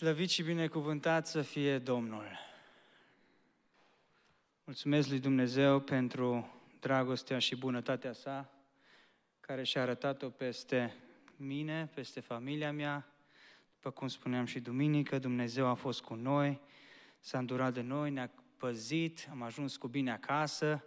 Slăvit și binecuvântat să fie Domnul. Mulțumesc lui Dumnezeu pentru dragostea și bunătatea sa, care și-a arătat-o peste mine, peste familia mea. După cum spuneam și duminică, Dumnezeu a fost cu noi, s-a îndurat de noi, ne-a păzit, am ajuns cu bine acasă.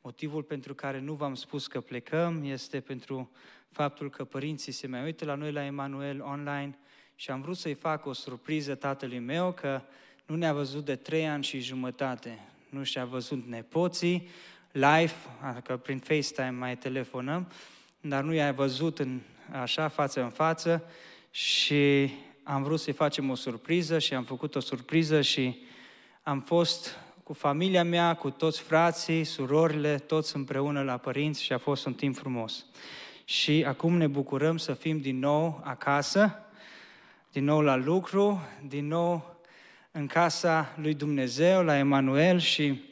Motivul pentru care nu v-am spus că plecăm este pentru faptul că părinții se mai uită la noi la Emanuel online și am vrut să-i fac o surpriză tatălui meu că nu ne-a văzut de trei ani și jumătate. Nu și-a văzut nepoții live, adică prin FaceTime mai telefonăm, dar nu i-a văzut în, așa, față în față și am vrut să-i facem o surpriză și am făcut o surpriză și am fost cu familia mea, cu toți frații, surorile, toți împreună la părinți și a fost un timp frumos. Și acum ne bucurăm să fim din nou acasă, din nou la lucru, din nou în casa lui Dumnezeu, la Emanuel și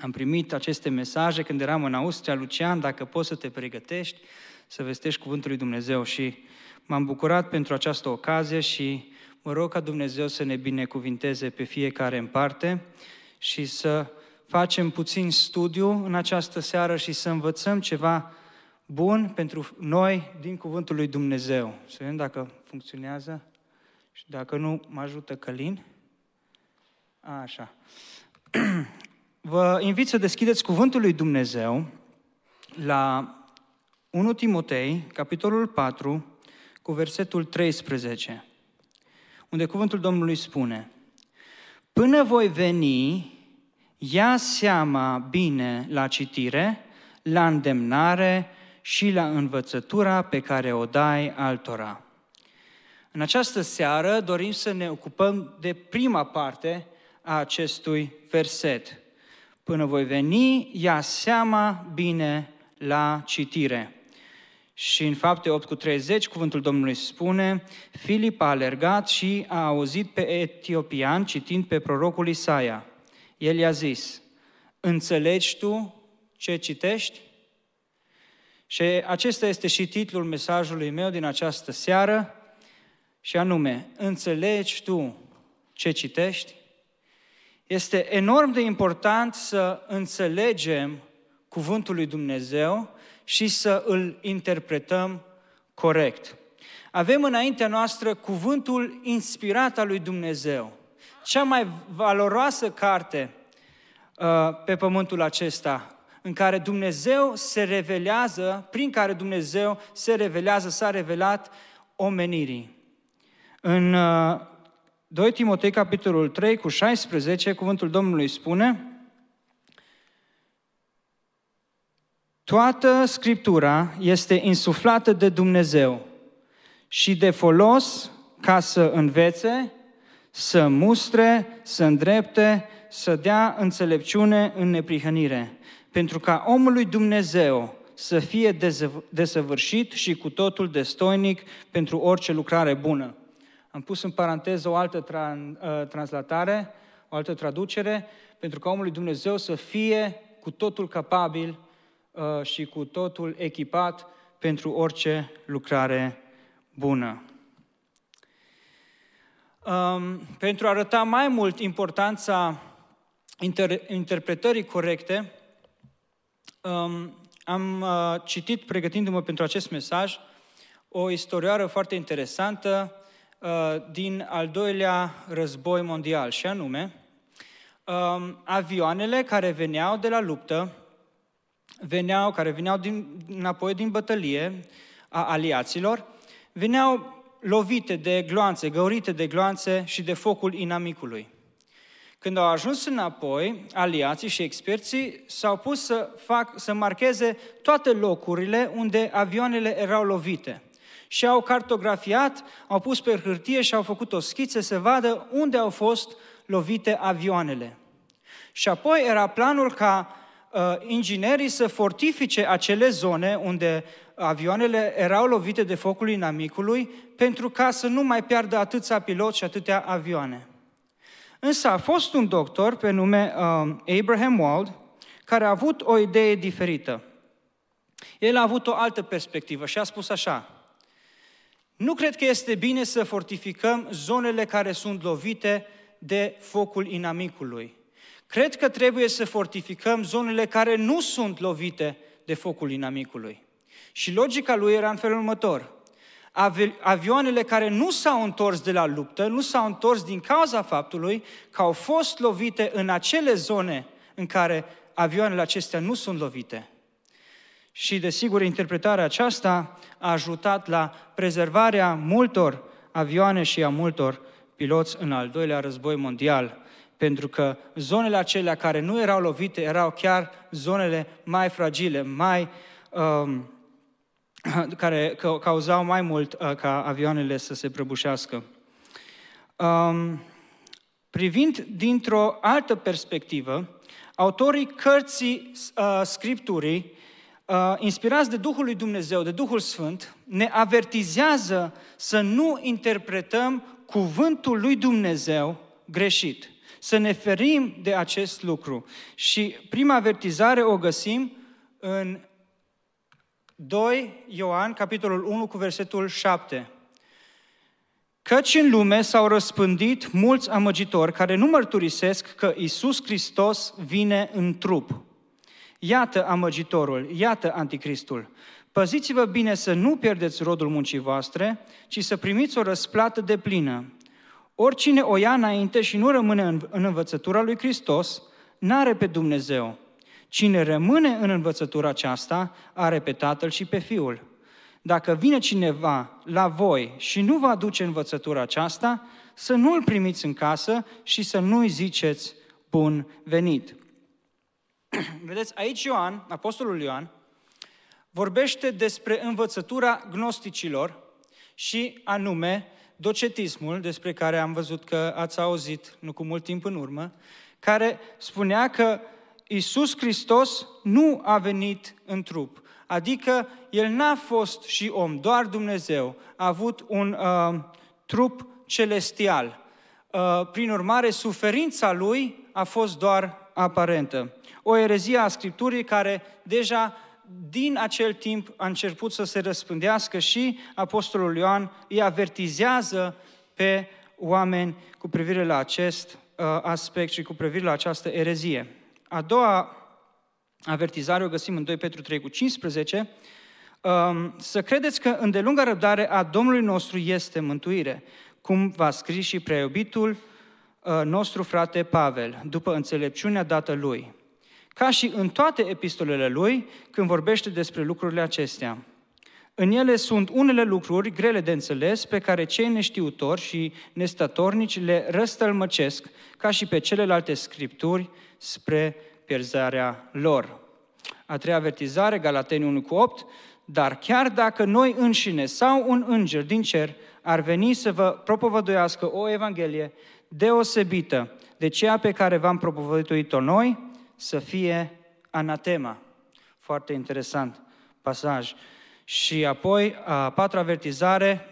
am primit aceste mesaje când eram în Austria, Lucian, dacă poți să te pregătești, să vestești Cuvântul lui Dumnezeu și m-am bucurat pentru această ocazie și mă rog ca Dumnezeu să ne binecuvinteze pe fiecare în parte și să facem puțin studiu în această seară și să învățăm ceva bun pentru noi din Cuvântul lui Dumnezeu. Să vedem dacă funcționează și dacă nu, mă ajută Călin. A, așa. Vă invit să deschideți Cuvântul lui Dumnezeu la 1 Timotei, capitolul 4, cu versetul 13, unde cuvântul Domnului spune Până voi veni, ia seama bine la citire, la îndemnare și la învățătura pe care o dai altora. În această seară dorim să ne ocupăm de prima parte a acestui verset. Până voi veni, ia seama bine la citire. Și în fapte 8 cu 30, cuvântul Domnului spune, Filip a alergat și a auzit pe etiopian citind pe prorocul Isaia. El i-a zis, înțelegi tu ce citești? Și acesta este și titlul mesajului meu din această seară, și anume, înțelegi tu ce citești? Este enorm de important să înțelegem cuvântul lui Dumnezeu și să îl interpretăm corect. Avem înaintea noastră cuvântul inspirat al lui Dumnezeu. Cea mai valoroasă carte uh, pe pământul acesta, în care Dumnezeu se revelează, prin care Dumnezeu se revelează, s-a revelat omenirii. În 2 uh, Timotei, capitolul 3, cu 16, cuvântul Domnului spune Toată Scriptura este insuflată de Dumnezeu și de folos ca să învețe, să mustre, să îndrepte, să dea înțelepciune în neprihănire, pentru ca omul lui Dumnezeu să fie desăvârșit și cu totul destoinic pentru orice lucrare bună. Am pus în paranteză o altă tran, uh, translatare, o altă traducere, pentru ca omul lui Dumnezeu să fie cu totul capabil uh, și cu totul echipat pentru orice lucrare bună. Um, pentru a arăta mai mult importanța inter- interpretării corecte, um, am uh, citit, pregătindu-mă pentru acest mesaj, o istorioară foarte interesantă Uh, din al doilea război mondial, și anume um, avioanele care veneau de la luptă, veneau, care veneau din, înapoi din bătălie a aliaților, veneau lovite de gloanțe, găurite de gloanțe și de focul inamicului. Când au ajuns înapoi, aliații și experții s-au pus să, fac, să marcheze toate locurile unde avioanele erau lovite – și au cartografiat, au pus pe hârtie și au făcut o schiță să vadă unde au fost lovite avioanele. Și apoi era planul ca uh, inginerii să fortifice acele zone unde avioanele erau lovite de focul inamicului pentru ca să nu mai piardă atâția piloți și atâtea avioane. Însă a fost un doctor pe nume uh, Abraham Wald care a avut o idee diferită. El a avut o altă perspectivă și a spus așa, Nu cred că este bine să fortificăm zonele care sunt lovite de focul inamicului. Cred că trebuie să fortificăm zonele care nu sunt lovite de focul inamicului. Și logica lui era în felul următor. Avioanele care nu s-au întors de la luptă, nu s-au întors din cauza faptului că au fost lovite în acele zone în care avioanele acestea nu sunt lovite. Și, desigur, interpretarea aceasta a ajutat la prezervarea multor avioane și a multor piloți în al doilea război mondial, pentru că zonele acelea care nu erau lovite erau chiar zonele mai fragile, mai um, care cauzau mai mult uh, ca avioanele să se prăbușească. Um, privind dintr-o altă perspectivă, autorii cărții uh, Scripturii, uh, inspirați de Duhul lui Dumnezeu, de Duhul Sfânt, ne avertizează să nu interpretăm cuvântul lui Dumnezeu greșit. Să ne ferim de acest lucru. Și prima avertizare o găsim în 2 Ioan, capitolul 1, cu versetul 7. Căci în lume s-au răspândit mulți amăgitori care nu mărturisesc că Isus Hristos vine în trup. Iată amăgitorul, iată anticristul. Păziți-vă bine să nu pierdeți rodul muncii voastre, ci să primiți o răsplată de plină. Oricine o ia înainte și nu rămâne în, în învățătura lui Hristos, n-are pe Dumnezeu. Cine rămâne în învățătura aceasta, are pe Tatăl și pe Fiul. Dacă vine cineva la voi și nu vă aduce învățătura aceasta, să nu-l primiți în casă și să nu-i ziceți bun venit. Vedeți, aici Ioan, apostolul Ioan, vorbește despre învățătura gnosticilor și anume docetismul, despre care am văzut că ați auzit nu cu mult timp în urmă, care spunea că Isus Hristos nu a venit în trup. Adică El n-a fost și om, doar Dumnezeu. A avut un uh, trup celestial. Uh, prin urmare, suferința Lui a fost doar aparentă. O erezie a Scripturii care deja din acel timp a început să se răspândească și Apostolul Ioan îi avertizează pe oameni cu privire la acest uh, aspect și cu privire la această erezie. A doua avertizare o găsim în 2 Petru 3 cu 15, um, să credeți că îndelunga răbdare a Domnului nostru este mântuire, cum va scris și preiubitul uh, nostru frate Pavel, după înțelepciunea dată lui, ca și în toate epistolele lui, când vorbește despre lucrurile acestea. În ele sunt unele lucruri grele de înțeles pe care cei neștiutori și nestatornici le răstălmăcesc, ca și pe celelalte scripturi, spre pierzarea lor. A treia avertizare, Galateni 1 cu 8, dar chiar dacă noi înșine sau un înger din cer ar veni să vă propovăduiască o evanghelie deosebită de ceea pe care v-am propovăduit-o noi, să fie anatema. Foarte interesant pasaj. Și apoi, a patra avertizare,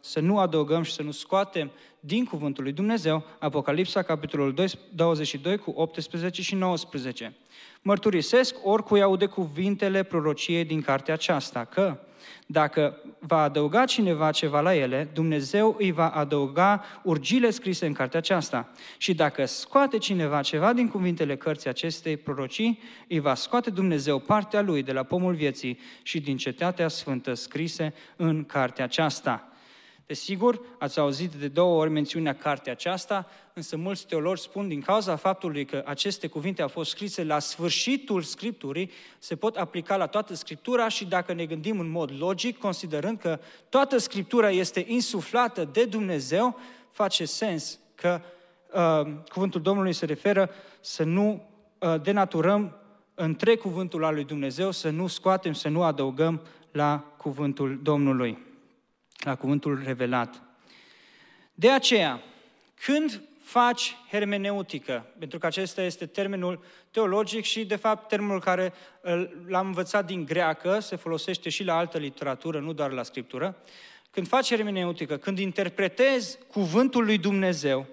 să nu adăugăm și să nu scoatem din cuvântul lui Dumnezeu, Apocalipsa, capitolul 22, cu 18 și 19. Mărturisesc oricui aude cuvintele prorociei din cartea aceasta, că dacă va adăuga cineva ceva la ele, Dumnezeu îi va adăuga urgile scrise în cartea aceasta. Și dacă scoate cineva ceva din cuvintele cărții acestei prorocii, îi va scoate Dumnezeu partea lui de la pomul vieții și din cetatea sfântă scrise în cartea aceasta. Desigur, ați auzit de două ori mențiunea cartea aceasta, însă mulți teologi spun din cauza faptului că aceste cuvinte au fost scrise la sfârșitul Scripturii, se pot aplica la toată Scriptura și dacă ne gândim în mod logic, considerând că toată Scriptura este insuflată de Dumnezeu, face sens că uh, cuvântul Domnului se referă să nu uh, denaturăm între cuvântul al lui Dumnezeu, să nu scoatem, să nu adăugăm la cuvântul Domnului la cuvântul revelat. De aceea, când faci hermeneutică, pentru că acesta este termenul teologic și, de fapt, termenul care l-am învățat din greacă, se folosește și la altă literatură, nu doar la scriptură, când faci hermeneutică, când interpretezi cuvântul lui Dumnezeu,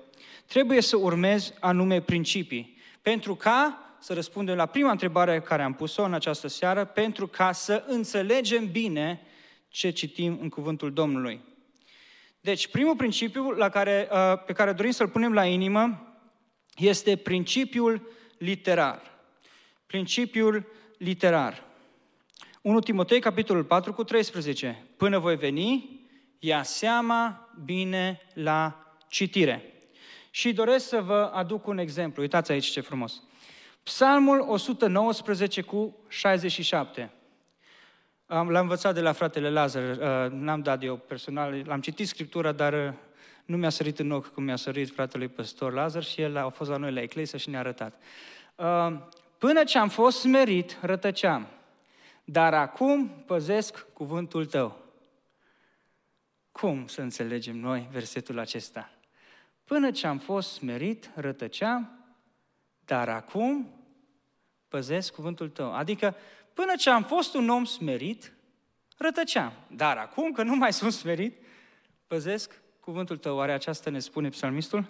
trebuie să urmezi anume principii. Pentru ca, să răspundem la prima întrebare care am pus-o în această seară, pentru ca să înțelegem bine ce citim în cuvântul Domnului. Deci, primul principiu la care, uh, pe care dorim să-l punem la inimă este principiul literar. Principiul literar. 1 Timotei, capitolul 4 cu 13. Până voi veni, ia seama bine la citire. Și doresc să vă aduc un exemplu. Uitați aici ce frumos. Psalmul 119 cu 67. L-am învățat de la fratele Lazar, uh, n-am dat eu personal, l-am citit Scriptura, dar uh, nu mi-a sărit în ochi cum mi-a sărit fratele păstor Lazar și el a fost la noi la Eclesia și ne-a arătat. Uh, până ce am fost smerit, rătăceam, dar acum păzesc cuvântul tău. Cum să înțelegem noi versetul acesta? Până ce am fost smerit, rătăceam, dar acum păzesc cuvântul tău. Adică, până ce am fost un om smerit, rătăceam. Dar acum, că nu mai sunt smerit, păzesc cuvântul tău. Oare aceasta ne spune psalmistul?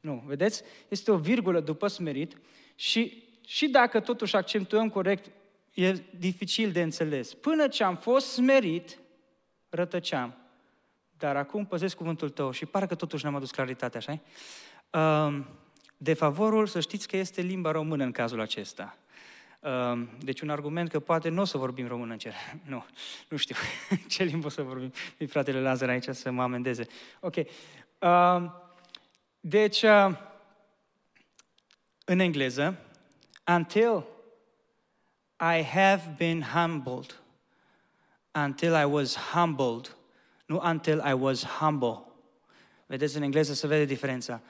Nu, vedeți? Este o virgulă după smerit și, și dacă totuși accentuăm corect, e dificil de înțeles. Până ce am fost smerit, rătăceam. Dar acum păzesc cuvântul tău și parcă totuși n-am adus claritate, așa De favorul, să știți că este limba română în cazul acesta. Deci un argument că poate nu o să vorbim română în cer. Nu, nu știu ce limbă o să vorbim. E fratele Lazar aici să mă amendeze. Ok. Deci, în engleză, until I have been humbled, until I was humbled, nu until I was humble. Vedeți, în engleză se vede diferența.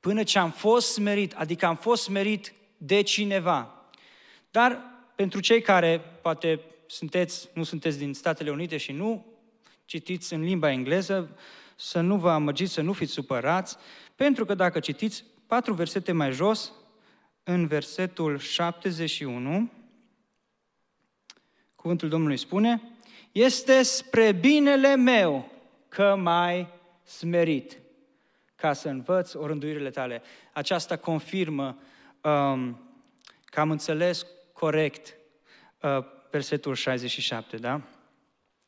Până ce am fost smerit, adică am fost smerit de cineva, dar pentru cei care poate sunteți, nu sunteți din Statele Unite și nu citiți în limba engleză, să nu vă amăgiți, să nu fiți supărați, pentru că dacă citiți patru versete mai jos, în versetul 71, cuvântul Domnului spune, este spre binele meu că mai smerit, ca să învăț orânduirile tale. Aceasta confirmă um, că am înțeles corect uh, versetul 67, da?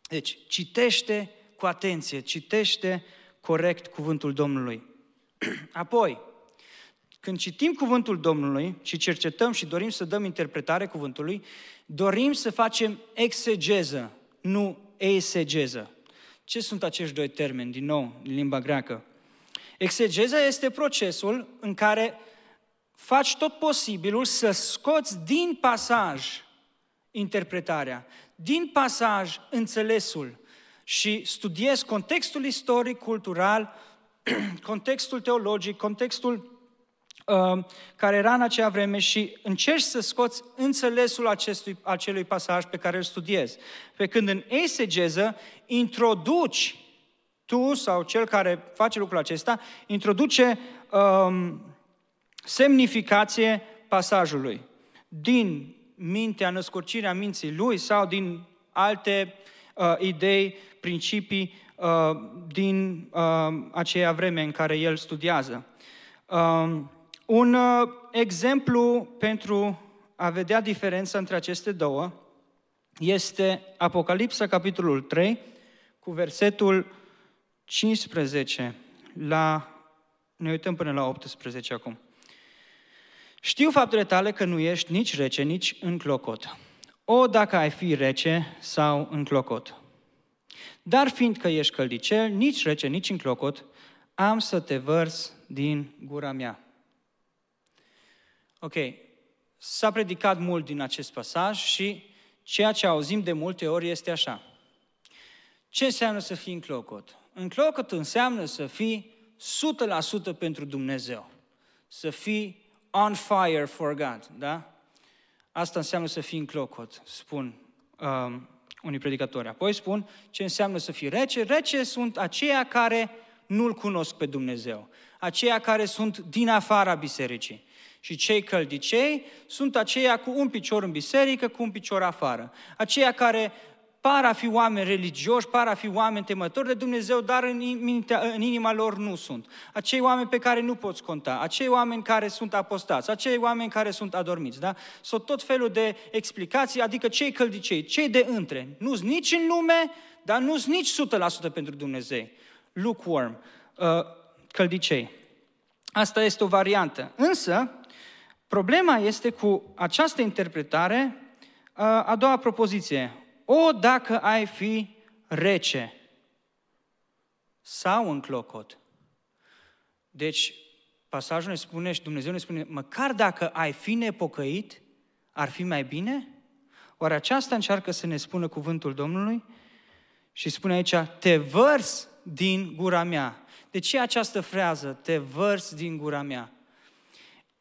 Deci, citește cu atenție, citește corect cuvântul Domnului. Apoi, când citim cuvântul Domnului și cercetăm și dorim să dăm interpretare cuvântului, dorim să facem exegeză, nu eisegeză. Ce sunt acești doi termeni, din nou, din limba greacă? Exegeza este procesul în care faci tot posibilul să scoți din pasaj interpretarea, din pasaj înțelesul și studiezi contextul istoric, cultural, contextul teologic, contextul uh, care era în acea vreme și încerci să scoți înțelesul acestui, acelui pasaj pe care îl studiezi. Pe când în esegeză introduci tu sau cel care face lucrul acesta, introduce um, semnificație pasajului din mintea, născurcirea minții lui sau din alte uh, idei, principii uh, din uh, aceea vreme în care el studiază. Uh, un uh, exemplu pentru a vedea diferența între aceste două este Apocalipsa, capitolul 3, cu versetul 15 la... Ne uităm până la 18 acum. Știu faptele tale că nu ești nici rece, nici înclocot. O, dacă ai fi rece sau înclocot. Dar fiindcă ești căldicel, nici rece, nici înclocot, am să te vărs din gura mea. Ok, s-a predicat mult din acest pasaj și ceea ce auzim de multe ori este așa. Ce înseamnă să fii înclocot? Înclocot înseamnă să fii 100% pentru Dumnezeu. Să fii on fire for God, da? Asta înseamnă să fii înclocot, spun um, unii predicatori. Apoi spun ce înseamnă să fii rece. Rece sunt aceia care nu-L cunosc pe Dumnezeu, aceia care sunt din afara bisericii. Și cei căldicei sunt aceia cu un picior în biserică, cu un picior afară. Aceia care par a fi oameni religioși, par a fi oameni temători de Dumnezeu, dar în, mintea, în inima lor nu sunt. Acei oameni pe care nu poți conta, acei oameni care sunt apostați, acei oameni care sunt adormiți, da? Sunt tot felul de explicații, adică cei căldicei, cei de între. Nu sunt nici în lume, dar nu sunt nici 100% pentru Dumnezeu. Lukewarm, uh, căldicei. Asta este o variantă. Însă, problema este cu această interpretare uh, a doua propoziție. O, dacă ai fi rece sau în clocot. Deci, pasajul ne spune și Dumnezeu ne spune, măcar dacă ai fi nepocăit, ar fi mai bine? Oare aceasta încearcă să ne spună cuvântul Domnului? Și spune aici, te vărs din gura mea. De ce această frază, te vărs din gura mea?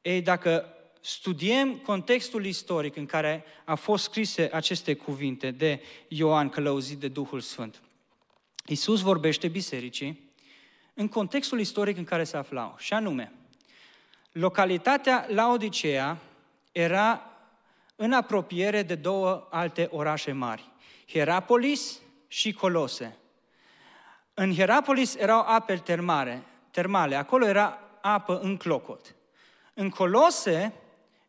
Ei, dacă studiem contextul istoric în care a fost scrise aceste cuvinte de Ioan călăuzit de Duhul Sfânt, Iisus vorbește bisericii în contextul istoric în care se aflau, și anume, localitatea Laodicea era în apropiere de două alte orașe mari, Hierapolis și Colose. În Hierapolis erau ape termale, termale, acolo era apă în clocot. În Colose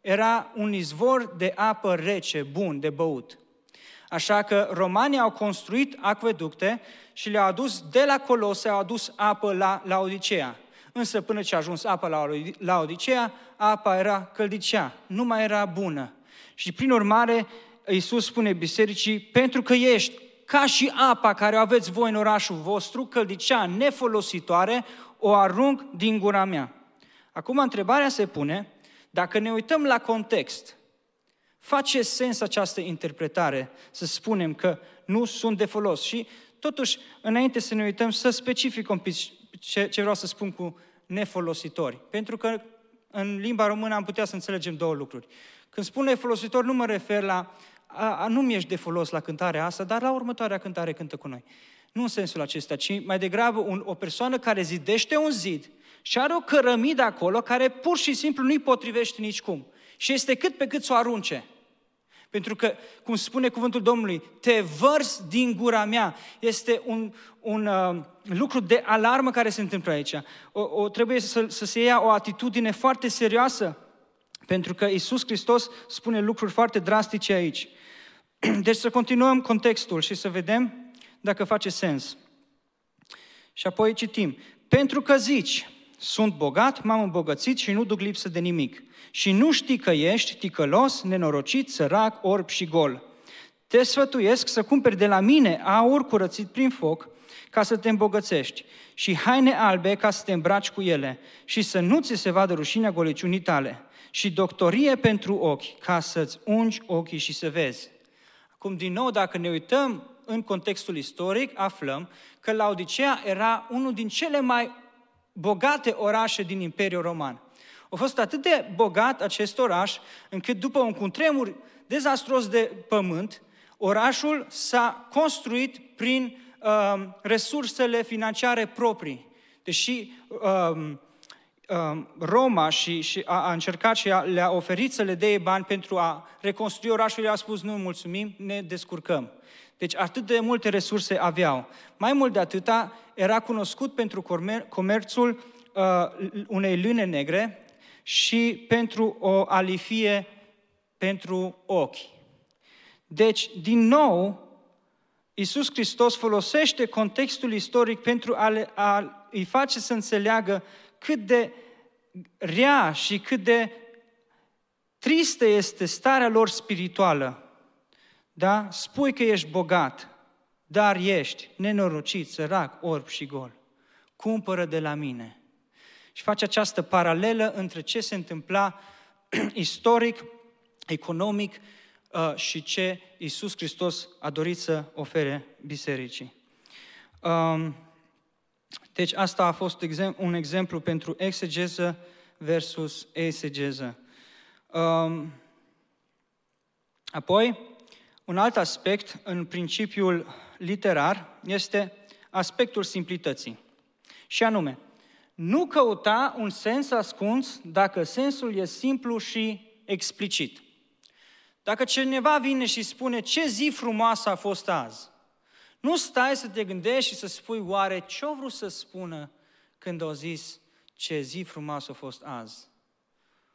era un izvor de apă rece, bun, de băut. Așa că romanii au construit acveducte și le-au adus de la Colose, au adus apă la Laodicea. Însă până ce a ajuns apa la Laodicea, apa era căldicea, nu mai era bună. Și prin urmare, Iisus spune bisericii, pentru că ești ca și apa care o aveți voi în orașul vostru, căldicea nefolositoare, o arunc din gura mea. Acum întrebarea se pune, dacă ne uităm la context, face sens această interpretare să spunem că nu sunt de folos? Și totuși, înainte să ne uităm, să specific un pic ce, ce vreau să spun cu nefolositori. Pentru că în limba română am putea să înțelegem două lucruri. Când spun nefolositor, nu mă refer la a, a, nu mi-ești de folos la cântarea asta, dar la următoarea cântare cântă cu noi. Nu în sensul acesta, ci mai degrabă un, o persoană care zidește un zid și are o cărămidă acolo care pur și simplu nu-i potrivește nicicum. Și este cât pe cât să o arunce. Pentru că, cum spune cuvântul Domnului, te vărs din gura mea. Este un, un uh, lucru de alarmă care se întâmplă aici. O, o, trebuie să, să se ia o atitudine foarte serioasă, pentru că Isus Hristos spune lucruri foarte drastice aici. Deci să continuăm contextul și să vedem dacă face sens. Și apoi citim. Pentru că zici, sunt bogat, m-am îmbogățit și nu duc lipsă de nimic. Și nu știi că ești ticălos, nenorocit, sărac, orb și gol. Te sfătuiesc să cumperi de la mine aur curățit prin foc, ca să te îmbogățești, și haine albe ca să te îmbraci cu ele, și să nu ți se vadă rușinea goliciunii tale, și doctorie pentru ochi, ca să-ți ungi ochii și să vezi. Acum, din nou, dacă ne uităm în contextul istoric, aflăm că Laodicea era unul din cele mai bogate orașe din Imperiul Roman. A fost atât de bogat acest oraș, încât după un cutremur dezastros de pământ, orașul s-a construit prin uh, resursele financiare proprii. Deși uh, uh, Roma și, și a, a încercat și a, le-a oferit să le dea bani pentru a reconstrui orașul, le-a spus nu mulțumim, ne descurcăm. Deci atât de multe resurse aveau. Mai mult de atâta, era cunoscut pentru comer- comerțul uh, unei lâne negre și pentru o alifie pentru ochi. Deci, din nou, Iisus Hristos folosește contextul istoric pentru a, le, a îi face să înțeleagă cât de rea și cât de tristă este starea lor spirituală. Da? Spui că ești bogat, dar ești nenorocit, sărac, orb și gol. Cumpără de la mine. Și face această paralelă între ce se întâmpla istoric, economic uh, și ce Iisus Hristos a dorit să ofere bisericii. Um, deci asta a fost un exemplu pentru exegeză versus exegeză. Um, apoi, un alt aspect în principiul literar este aspectul simplității. Și anume, nu căuta un sens ascuns dacă sensul e simplu și explicit. Dacă cineva vine și spune ce zi frumoasă a fost azi, nu stai să te gândești și să spui oare ce-o vrut să spună când au zis ce zi frumoasă a fost azi.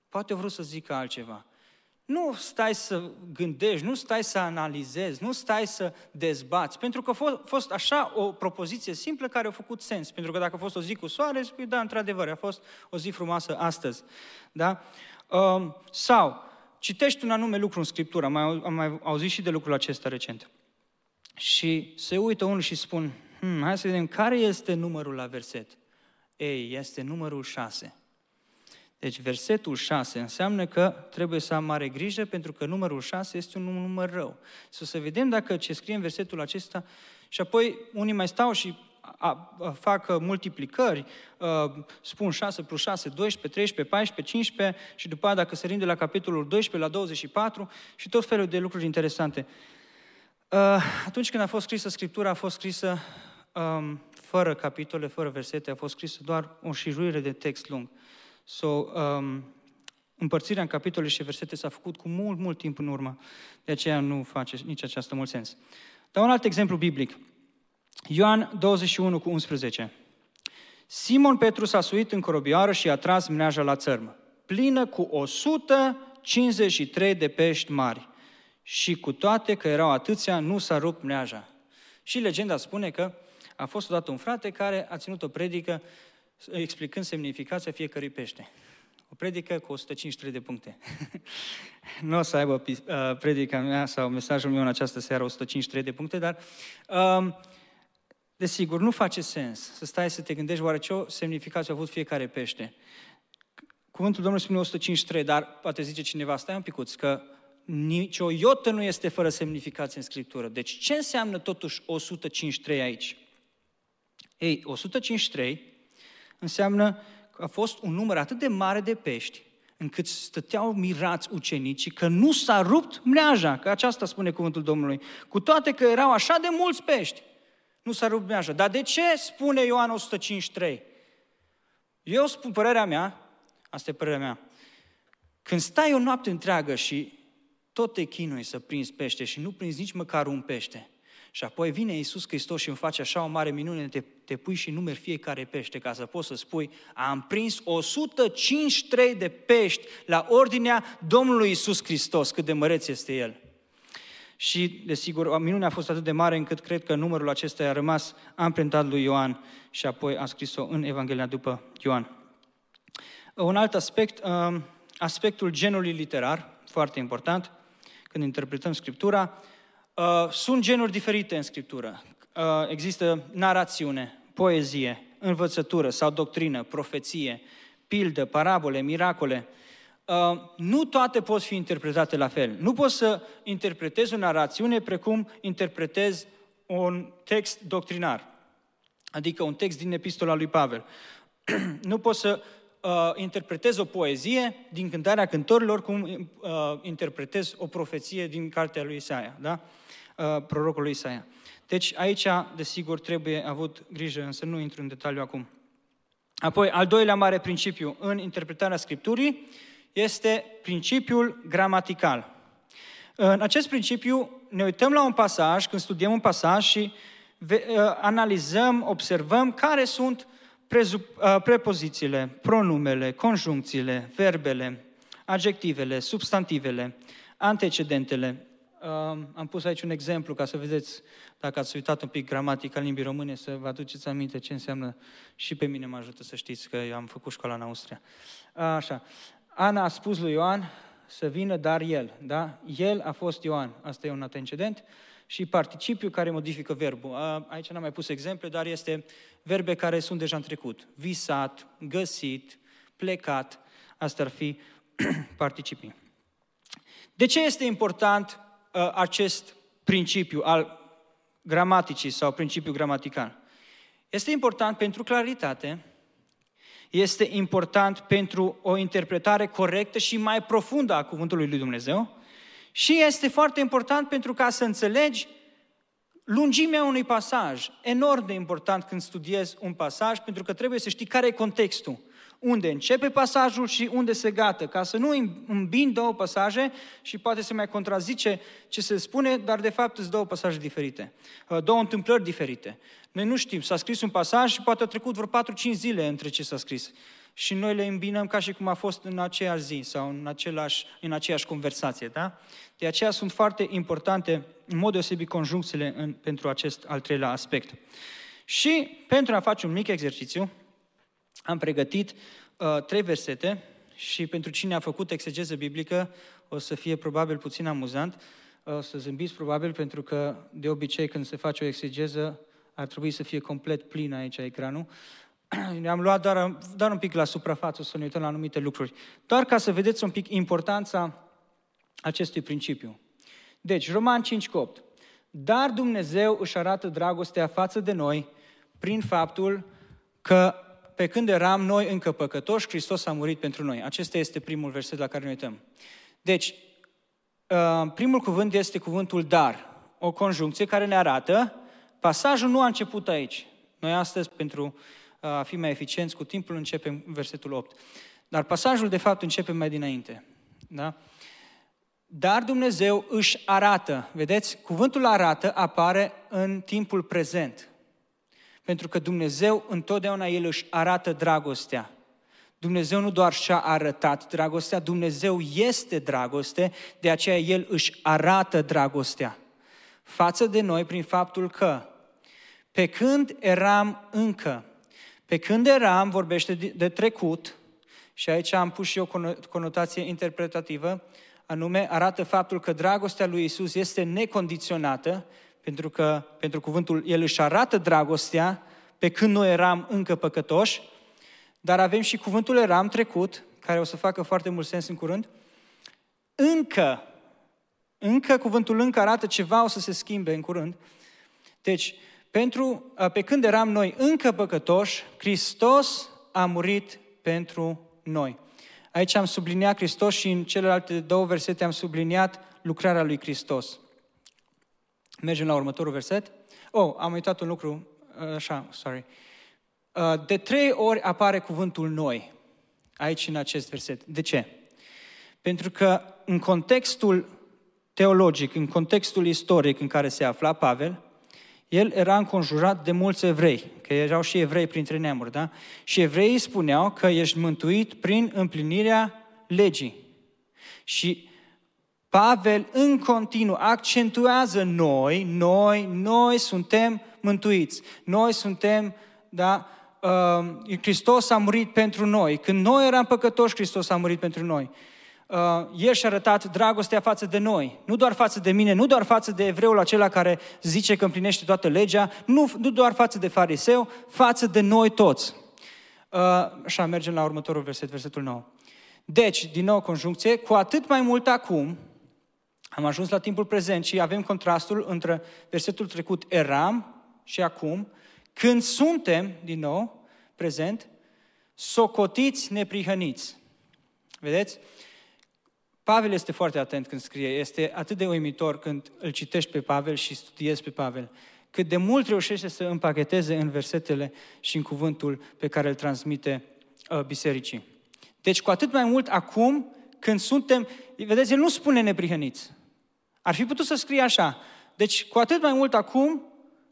Poate a vrut să zică altceva. Nu stai să gândești, nu stai să analizezi, nu stai să dezbați, pentru că a fost așa o propoziție simplă care a făcut sens. Pentru că dacă a fost o zi cu soare, spui, da, într-adevăr, a fost o zi frumoasă astăzi. Da? Um, sau, citești un anume lucru în Scriptură, am mai, am mai auzit și de lucrul acesta recent. Și se uită unul și spun, hmm, hai să vedem, care este numărul la verset? Ei, este numărul 6. Deci versetul 6 înseamnă că trebuie să am mare grijă pentru că numărul 6 este un număr rău. Să să vedem dacă ce scrie în versetul acesta și apoi unii mai stau și a, a, fac multiplicări, a, spun 6 plus 6, 12, 13, 14, 15 și după aceea dacă se rinde la capitolul 12, la 24 și tot felul de lucruri interesante. A, atunci când a fost scrisă Scriptura, a fost scrisă a, fără capitole, fără versete, a fost scrisă doar o șiruire de text lung. So, um, împărțirea în capitole și versete s-a făcut cu mult, mult timp în urmă. De aceea nu face nici aceasta mult sens. Dar un alt exemplu biblic. Ioan 21 cu 11. Simon Petru s-a suit în corobioară și a tras mneaja la țărmă, plină cu 153 de pești mari. Și cu toate că erau atâția, nu s-a rupt mneaja. Și legenda spune că a fost odată un frate care a ținut o predică explicând semnificația fiecărui pește. O predică cu 153 de puncte. nu o să aibă uh, predica mea sau mesajul meu în această seară 153 de puncte, dar um, desigur, nu face sens să stai să te gândești oare ce o semnificație a avut fiecare pește. Cuvântul Domnului spune 153, dar poate zice cineva, stai un picuț, că nici o iotă nu este fără semnificație în Scriptură. Deci ce înseamnă totuși 153 aici? Ei, 153 înseamnă că a fost un număr atât de mare de pești, încât stăteau mirați ucenicii că nu s-a rupt mreaja, că aceasta spune cuvântul Domnului. Cu toate că erau așa de mulți pești, nu s-a rupt mreaja. Dar de ce spune Ioan 153? Eu spun părerea mea, asta e părerea mea, când stai o noapte întreagă și tot te chinui să prinzi pește și nu prinzi nici măcar un pește, și apoi vine Iisus Hristos și îmi face așa o mare minune, te, te pui și numeri fiecare pește, ca să poți să spui, am prins 153 de pești la ordinea Domnului Iisus Hristos, cât de măreț este El. Și, desigur, minunea a fost atât de mare încât cred că numărul acesta a rămas amprentat lui Ioan și apoi a scris-o în Evanghelia după Ioan. Un alt aspect, um, aspectul genului literar, foarte important, când interpretăm Scriptura, Uh, sunt genuri diferite în Scriptură. Uh, există narațiune, poezie, învățătură sau doctrină, profeție, pildă, parabole, miracole. Uh, nu toate pot fi interpretate la fel. Nu poți să interpretezi o narațiune precum interpretezi un text doctrinar, adică un text din epistola lui Pavel. nu poți să uh, interpretezi o poezie din cântarea cântorilor cum uh, interpretezi o profeție din cartea lui Isaia. Da? Uh, prorocului Isaia. Deci aici, desigur, trebuie avut grijă, însă nu intru în detaliu acum. Apoi, al doilea mare principiu în interpretarea Scripturii este principiul gramatical. În acest principiu ne uităm la un pasaj, când studiem un pasaj și analizăm, observăm care sunt prepozițiile, pronumele, conjuncțiile, verbele, adjectivele, substantivele, antecedentele, am pus aici un exemplu ca să vedeți, dacă ați uitat un pic gramatica limbii române, să vă aduceți aminte ce înseamnă și pe mine mă ajută să știți că eu am făcut școala în Austria. Așa. Ana a spus lui Ioan să vină, dar el. Da? El a fost Ioan. Asta e un antecedent. Și participiu care modifică verbul. Aici n-am mai pus exemple, dar este verbe care sunt deja în trecut. Visat, găsit, plecat. Asta ar fi participii. De ce este important Uh, acest principiu al gramaticii sau principiul gramatical? Este important pentru claritate, este important pentru o interpretare corectă și mai profundă a cuvântului lui Dumnezeu și este foarte important pentru ca să înțelegi lungimea unui pasaj. Enorm de important când studiezi un pasaj, pentru că trebuie să știi care e contextul unde începe pasajul și unde se gata, ca să nu îmbin două pasaje și poate se mai contrazice ce se spune, dar de fapt sunt două pasaje diferite, uh, două întâmplări diferite. Noi nu știm, s-a scris un pasaj și poate a trecut vreo 4-5 zile între ce s-a scris. și noi le îmbinăm ca și cum a fost în aceeași zi sau în, același, în aceeași conversație. Da? De aceea sunt foarte importante, în mod deosebit, conjuncțiile în, pentru acest al treilea aspect. Și pentru a face un mic exercițiu, am pregătit uh, trei versete și pentru cine a făcut exegeză biblică o să fie probabil puțin amuzant, o să zâmbiți probabil pentru că de obicei când se face o exegeză ar trebui să fie complet plin aici ecranul. Am luat doar, doar un pic la suprafață să ne uităm la anumite lucruri. Doar ca să vedeți un pic importanța acestui principiu. Deci, Roman 5 8. Dar Dumnezeu își arată dragostea față de noi prin faptul că pe când eram noi încă păcătoși, Hristos a murit pentru noi. Acesta este primul verset la care ne uităm. Deci, uh, primul cuvânt este cuvântul dar, o conjuncție care ne arată, pasajul nu a început aici. Noi astăzi, pentru uh, a fi mai eficienți cu timpul, începem versetul 8. Dar pasajul, de fapt, începe mai dinainte. Da? Dar Dumnezeu își arată, vedeți, cuvântul arată apare în timpul prezent. Pentru că Dumnezeu întotdeauna El își arată dragostea. Dumnezeu nu doar și-a arătat dragostea, Dumnezeu este dragoste, de aceea El își arată dragostea față de noi prin faptul că pe când eram încă, pe când eram, vorbește de trecut, și aici am pus și eu o conotație interpretativă, anume arată faptul că dragostea lui Isus este necondiționată, pentru că pentru cuvântul El își arată dragostea pe când noi eram încă păcătoși, dar avem și cuvântul eram trecut, care o să facă foarte mult sens în curând, încă, încă cuvântul încă arată ceva o să se schimbe în curând. Deci, pentru, pe când eram noi încă păcătoși, Hristos a murit pentru noi. Aici am subliniat Hristos și în celelalte două versete am subliniat lucrarea lui Hristos. Mergem la următorul verset. Oh, am uitat un lucru, așa, sorry. De trei ori apare cuvântul noi aici în acest verset. De ce? Pentru că în contextul teologic, în contextul istoric în care se afla Pavel, el era înconjurat de mulți evrei, că erau și evrei printre neamuri, da? Și evreii spuneau că ești mântuit prin împlinirea legii. Și Pavel în continuu accentuează noi, noi, noi suntem mântuiți. Noi suntem, da, uh, Hristos a murit pentru noi. Când noi eram păcătoși, Hristos a murit pentru noi uh, El și-a arătat dragostea față de noi. Nu doar față de mine, nu doar față de evreul acela care zice că împlinește toată legea, nu, nu doar față de fariseu, față de noi toți. Uh, așa, mergem la următorul verset, versetul 9. Deci, din nou conjuncție, cu atât mai mult acum, am ajuns la timpul prezent și avem contrastul între versetul trecut eram și acum, când suntem, din nou, prezent, socotiți neprihăniți. Vedeți? Pavel este foarte atent când scrie, este atât de uimitor când îl citești pe Pavel și studiezi pe Pavel, cât de mult reușește să împacheteze în versetele și în cuvântul pe care îl transmite uh, bisericii. Deci cu atât mai mult acum, când suntem, vedeți, el nu spune neprihăniți. Ar fi putut să scrie așa. Deci cu atât mai mult acum,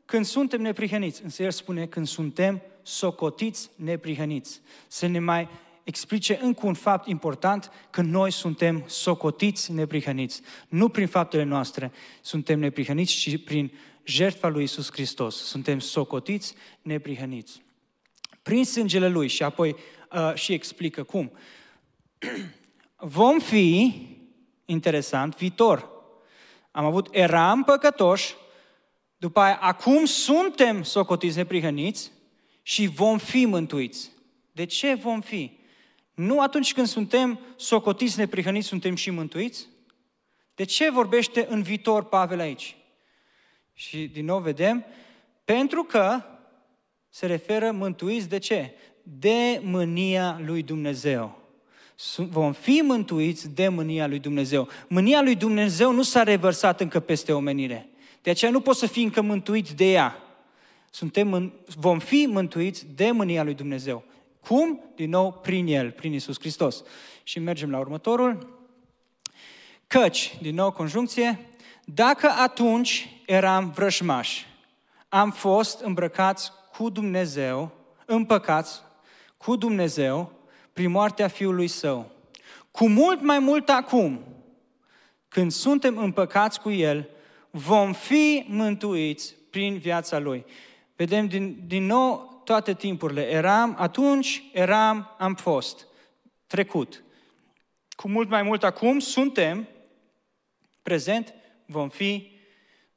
când suntem neprihăniți. Însă el spune când suntem socotiți neprihăniți. Să ne mai explice încă un fapt important, că noi suntem socotiți neprihăniți. Nu prin faptele noastre suntem neprihăniți, ci prin jertfa lui Isus Hristos. Suntem socotiți neprihăniți. Prin sângele Lui și apoi uh, și explică cum. Vom fi, interesant, viitor. Am avut, eram păcătoși, după aia, acum suntem socotiți neprihăniți și vom fi mântuiți. De ce vom fi? Nu atunci când suntem socotiți neprihăniți, suntem și mântuiți? De ce vorbește în viitor Pavel aici? Și din nou vedem, pentru că se referă mântuiți de ce? De mânia lui Dumnezeu. Vom fi mântuiți de mânia lui Dumnezeu. Mânia lui Dumnezeu nu s-a revărsat încă peste omenire. De aceea nu poți să fii încă mântuit de ea. Suntem, vom fi mântuiți de mânia lui Dumnezeu. Cum? Din nou, prin El, prin Isus Hristos. Și mergem la următorul. Căci, din nou conjuncție, dacă atunci eram vrășmași, am fost îmbrăcați cu Dumnezeu, împăcați cu Dumnezeu, prin moartea Fiului Său. Cu mult mai mult acum, când suntem împăcați cu El, vom fi mântuiți prin viața Lui. Vedem din, din nou toate timpurile. Eram, atunci eram, am fost. Trecut. Cu mult mai mult acum suntem, prezent, vom fi,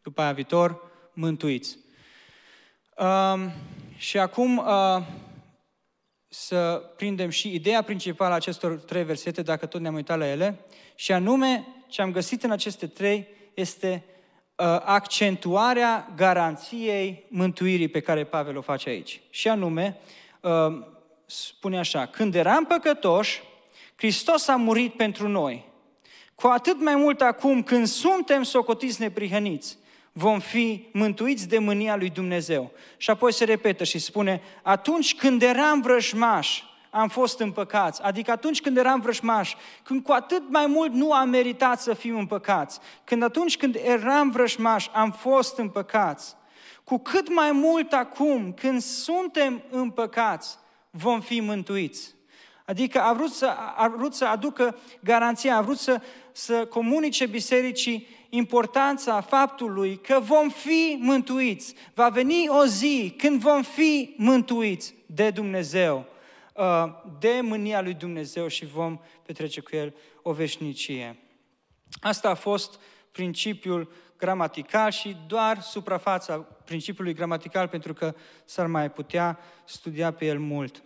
după aia viitor, mântuiți. Um, și acum uh, să prindem și ideea principală a acestor trei versete, dacă tot ne-am uitat la ele, și anume ce am găsit în aceste trei este uh, accentuarea garanției mântuirii pe care Pavel o face aici. Și anume, uh, spune așa, când eram păcătoși, Hristos a murit pentru noi. Cu atât mai mult acum când suntem socotiți neprihăniți, vom fi mântuiți de mânia lui Dumnezeu. Și apoi se repetă și spune, atunci când eram vrăjmași, am fost împăcați. Adică atunci când eram vrăjmași, când cu atât mai mult nu am meritat să fim împăcați, când atunci când eram vrăjmași, am fost împăcați, cu cât mai mult acum, când suntem împăcați, vom fi mântuiți. Adică a vrut să, a vrut să aducă garanția, a vrut să, să comunice bisericii importanța faptului că vom fi mântuiți. Va veni o zi când vom fi mântuiți de Dumnezeu, uh, de mânia lui Dumnezeu și vom petrece cu El o veșnicie. Asta a fost principiul gramatical și doar suprafața principiului gramatical pentru că s-ar mai putea studia pe el mult.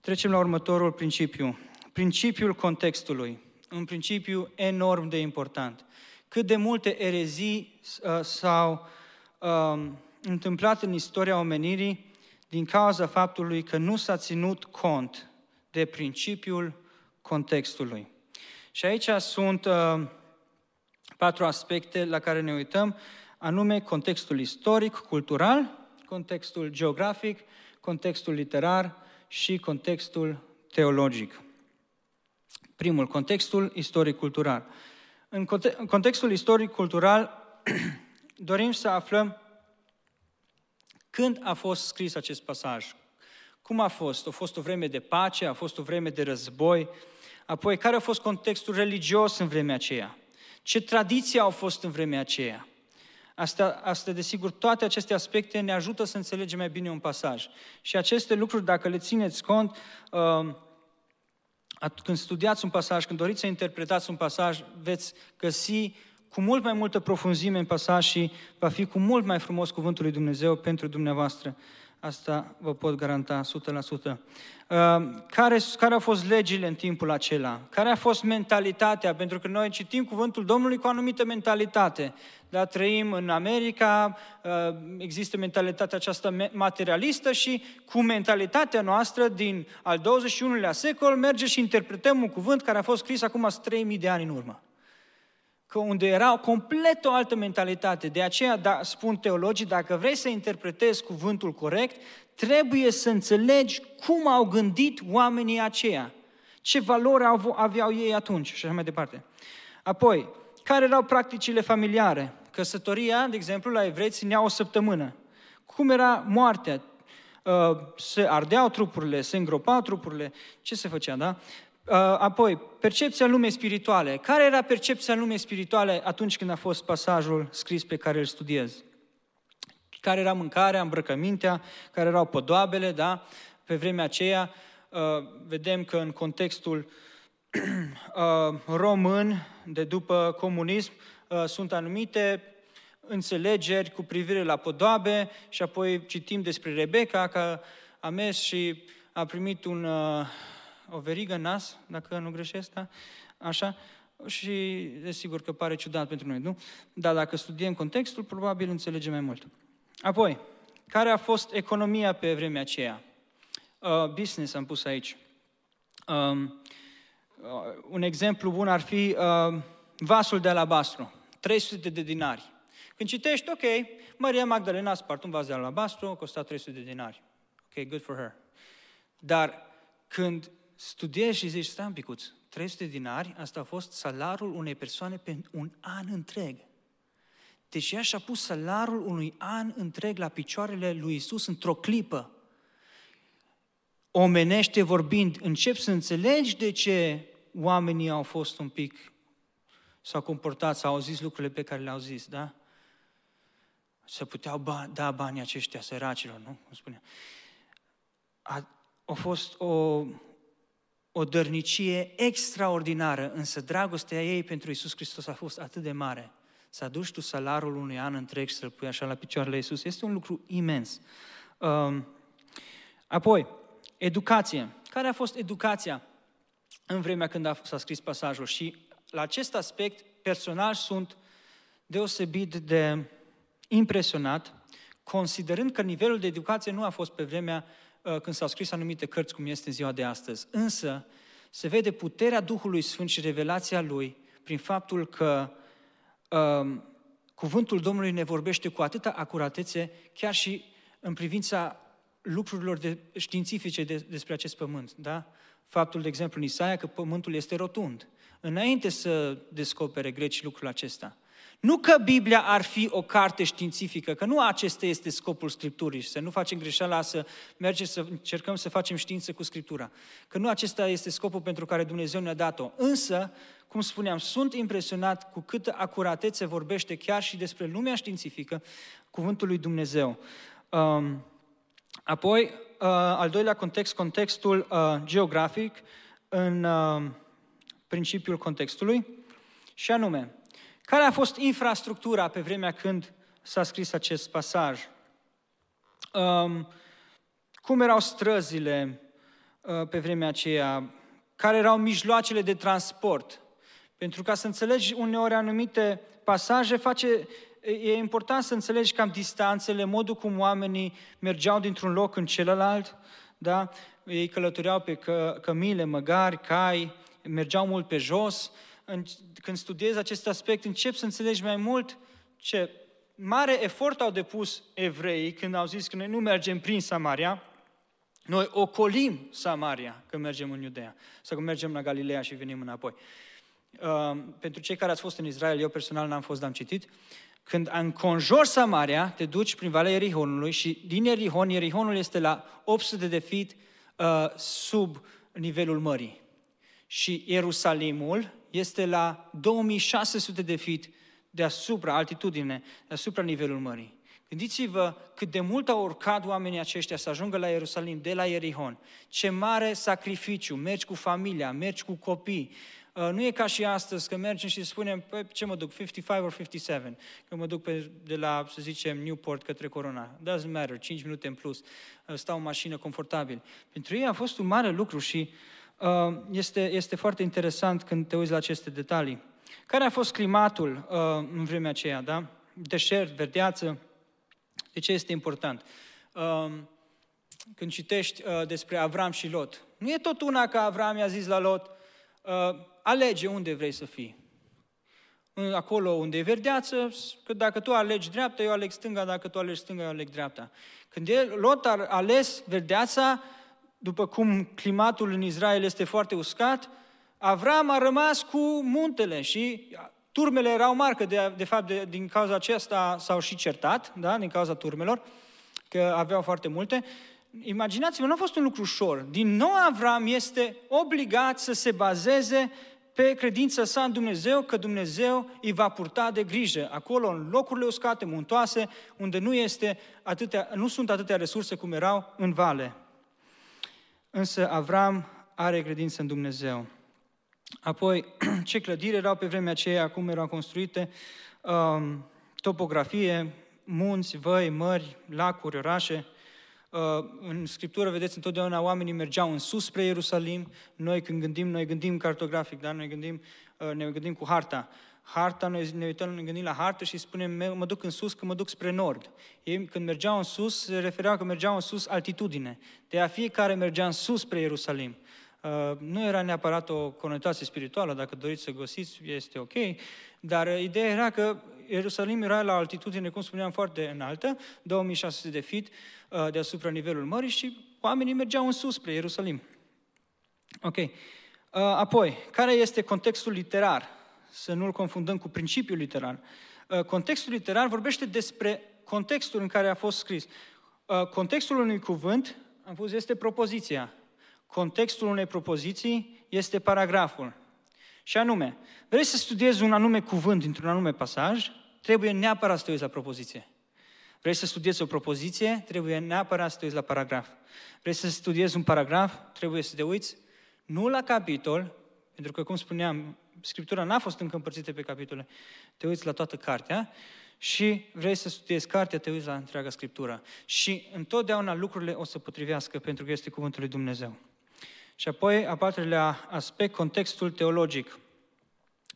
Trecem la următorul principiu. Principiul contextului. Un principiu enorm de important. Cât de multe erezii uh, s-au uh, întâmplat în istoria omenirii din cauza faptului că nu s-a ținut cont de principiul contextului. Și aici sunt uh, patru aspecte la care ne uităm, anume contextul istoric, cultural, contextul geografic, contextul literar și contextul teologic. Primul, contextul istoric-cultural. În contextul istoric-cultural dorim să aflăm când a fost scris acest pasaj. Cum a fost? A fost o vreme de pace? A fost o vreme de război? Apoi, care a fost contextul religios în vremea aceea? Ce tradiții au fost în vremea aceea? Asta, asta, desigur, toate aceste aspecte ne ajută să înțelegem mai bine un pasaj. Și aceste lucruri, dacă le țineți cont, uh, când studiați un pasaj, când doriți să interpretați un pasaj, veți găsi cu mult mai multă profunzime în pasaj și va fi cu mult mai frumos cuvântul lui Dumnezeu pentru dumneavoastră. Asta vă pot garanta 100%. Uh, care, care au fost legile în timpul acela? Care a fost mentalitatea? Pentru că noi citim cuvântul Domnului cu o anumită mentalitate. Da, trăim în America, uh, există mentalitatea aceasta materialistă și cu mentalitatea noastră din al 21-lea secol merge și interpretăm un cuvânt care a fost scris acum 3000 de ani în urmă că unde era complet o altă mentalitate. De aceea, da, spun teologii, dacă vrei să interpretezi cuvântul corect, trebuie să înțelegi cum au gândit oamenii aceia, ce valori aveau ei atunci și așa mai departe. Apoi, care erau practicile familiare? Căsătoria, de exemplu, la evreți ținea o săptămână. Cum era moartea? Uh, se ardeau trupurile, se îngropau trupurile, ce se făcea, da? Uh, apoi, percepția lumei spirituale. Care era percepția lumei spirituale atunci când a fost pasajul scris pe care îl studiez? Care era mâncarea, îmbrăcămintea, care erau podoabele, da? Pe vremea aceea, uh, vedem că în contextul uh, român, de după comunism, sunt anumite înțelegeri cu privire la podoabe și apoi citim despre Rebecca, că a mers și a primit un o verigă în nas, dacă nu greșesc, da? Așa? Și desigur că pare ciudat pentru noi, nu? Dar dacă studiem contextul, probabil înțelegem mai mult. Apoi, care a fost economia pe vremea aceea? Uh, business am pus aici. Um, uh, un exemplu bun ar fi uh, vasul de alabastru, 300 de dinari. Când citești, ok, Maria Magdalena a spart un vas de alabastru, a costat 300 de dinari. Ok, good for her. Dar când studiezi și zici, stai un picuț, 300 dinari, asta a fost salariul unei persoane pe un an întreg. Deci ea și-a pus salariul unui an întreg la picioarele lui Isus într-o clipă. omenește vorbind, încep să înțelegi de ce oamenii au fost un pic, s-au comportat, s-au zis lucrurile pe care le-au zis, da? Să puteau ba, da banii aceștia săracilor, nu? Cum spunea. A, a fost o, o dărnicie extraordinară, însă dragostea ei pentru Isus Hristos a fost atât de mare. Să aduci tu salarul unui an întreg și să-l pui așa la picioarele Isus, este un lucru imens. Um, apoi, educație. Care a fost educația în vremea când a, s-a scris pasajul? Și la acest aspect, personal, sunt deosebit de impresionat, considerând că nivelul de educație nu a fost pe vremea uh, când s-au scris anumite cărți, cum este în ziua de astăzi. Însă, se vede puterea Duhului Sfânt și revelația Lui prin faptul că uh, cuvântul Domnului ne vorbește cu atâta acuratețe, chiar și în privința lucrurilor de, științifice de, despre acest pământ. Da? Faptul, de exemplu, în Isaia, că pământul este rotund. Înainte să descopere greci lucrul acesta. Nu că Biblia ar fi o carte științifică, că nu acesta este scopul Scripturii și să nu facem greșeala să mergem să încercăm să facem știință cu Scriptura. Că nu acesta este scopul pentru care Dumnezeu ne-a dat-o. Însă, cum spuneam, sunt impresionat cu câtă acuratețe vorbește chiar și despre lumea științifică cuvântul lui Dumnezeu. Um, apoi, uh, al doilea context, contextul uh, geografic în uh, principiul contextului, și anume, care a fost infrastructura pe vremea când s-a scris acest pasaj? Um, cum erau străzile uh, pe vremea aceea? Care erau mijloacele de transport? Pentru ca să înțelegi uneori anumite pasaje, face, e important să înțelegi cam distanțele, modul cum oamenii mergeau dintr-un loc în celălalt, da? Ei călătoreau pe că, cămile, măgari, cai, mergeau mult pe jos, când studiezi acest aspect, începi să înțelegi mai mult ce mare efort au depus evreii când au zis că noi nu mergem prin Samaria, noi ocolim Samaria când mergem în Iudea, sau când mergem la Galileea și venim înapoi. Uh, pentru cei care ați fost în Israel, eu personal n-am fost, dar am citit, când înconjori Samaria, te duci prin Valea Erihonului și din Erihon, Erihonul este la 800 de feet uh, sub nivelul mării. Și Ierusalimul este la 2600 de feet deasupra, altitudine, deasupra nivelul mării. Gândiți-vă cât de mult au urcat oamenii aceștia să ajungă la Ierusalim, de la Ierihon. Ce mare sacrificiu, mergi cu familia, mergi cu copii. Uh, nu e ca și astăzi că mergem și spunem, păi, ce mă duc, 55 or 57, că mă duc pe, de la, să zicem, Newport către Corona. Doesn't matter, 5 minute în plus, uh, stau în mașină confortabil. Pentru ei a fost un mare lucru și uh, Uh, este, este foarte interesant când te uiți la aceste detalii. Care a fost climatul uh, în vremea aceea, da? Deșert, verdeață. De ce este important? Uh, când citești despre Avram și Lot, nu e tot una că Avram i-a zis la Lot, alege unde vrei să fii. Acolo unde e verdeață, că dacă tu alegi dreapta, eu aleg stânga, dacă tu alegi stânga, eu aleg dreapta. Când Lot a ales verdeața, după cum climatul în Israel este foarte uscat, Avram a rămas cu muntele și turmele erau mari, că de, de fapt de, din cauza aceasta s-au și certat, da, din cauza turmelor, că aveau foarte multe. Imaginați-vă, nu a fost un lucru ușor. Din nou Avram este obligat să se bazeze pe credința sa în Dumnezeu, că Dumnezeu îi va purta de grijă. Acolo, în locurile uscate, muntoase, unde nu, este atâtea, nu sunt atâtea resurse cum erau în vale. Însă Avram are credință în Dumnezeu. Apoi, ce clădiri erau pe vremea aceea, cum erau construite, um, topografie, munți, văi, mări, lacuri, orașe. Uh, în Scriptură, vedeți, întotdeauna oamenii mergeau în sus spre Ierusalim. Noi când gândim, noi gândim cartografic, dar noi gândim, uh, ne gândim cu harta harta, noi ne uităm, ne gândim la hartă și spunem, mă duc în sus, că mă duc spre nord. Ei, când mergeau în sus, se refereau că mergeau în sus altitudine. De a fiecare mergea în sus spre Ierusalim. Uh, nu era neapărat o conotație spirituală, dacă doriți să găsiți, este ok, dar uh, ideea era că Ierusalim era la altitudine, cum spuneam, foarte înaltă, 2600 de feet uh, deasupra nivelul mării și oamenii mergeau în sus spre Ierusalim. Ok. Apoi, care este contextul literar? Să nu-l confundăm cu principiul literar. Uh, contextul literar vorbește despre contextul în care a fost scris. Uh, contextul unui cuvânt, am spus, este propoziția. Contextul unei propoziții este paragraful. Și anume, vrei să studiezi un anume cuvânt dintr-un anume pasaj, trebuie neapărat să te uiți la propoziție. Vrei să studiezi o propoziție, trebuie neapărat să te uiți la paragraf. Vrei să studiezi un paragraf, trebuie să te uiți nu la capitol, pentru că, cum spuneam, Scriptura n-a fost încă împărțită pe capitole. Te uiți la toată cartea și vrei să studiezi cartea, te uiți la întreaga Scriptură. Și întotdeauna lucrurile o să potrivească pentru că este Cuvântul lui Dumnezeu. Și apoi, a patrulea aspect, contextul teologic,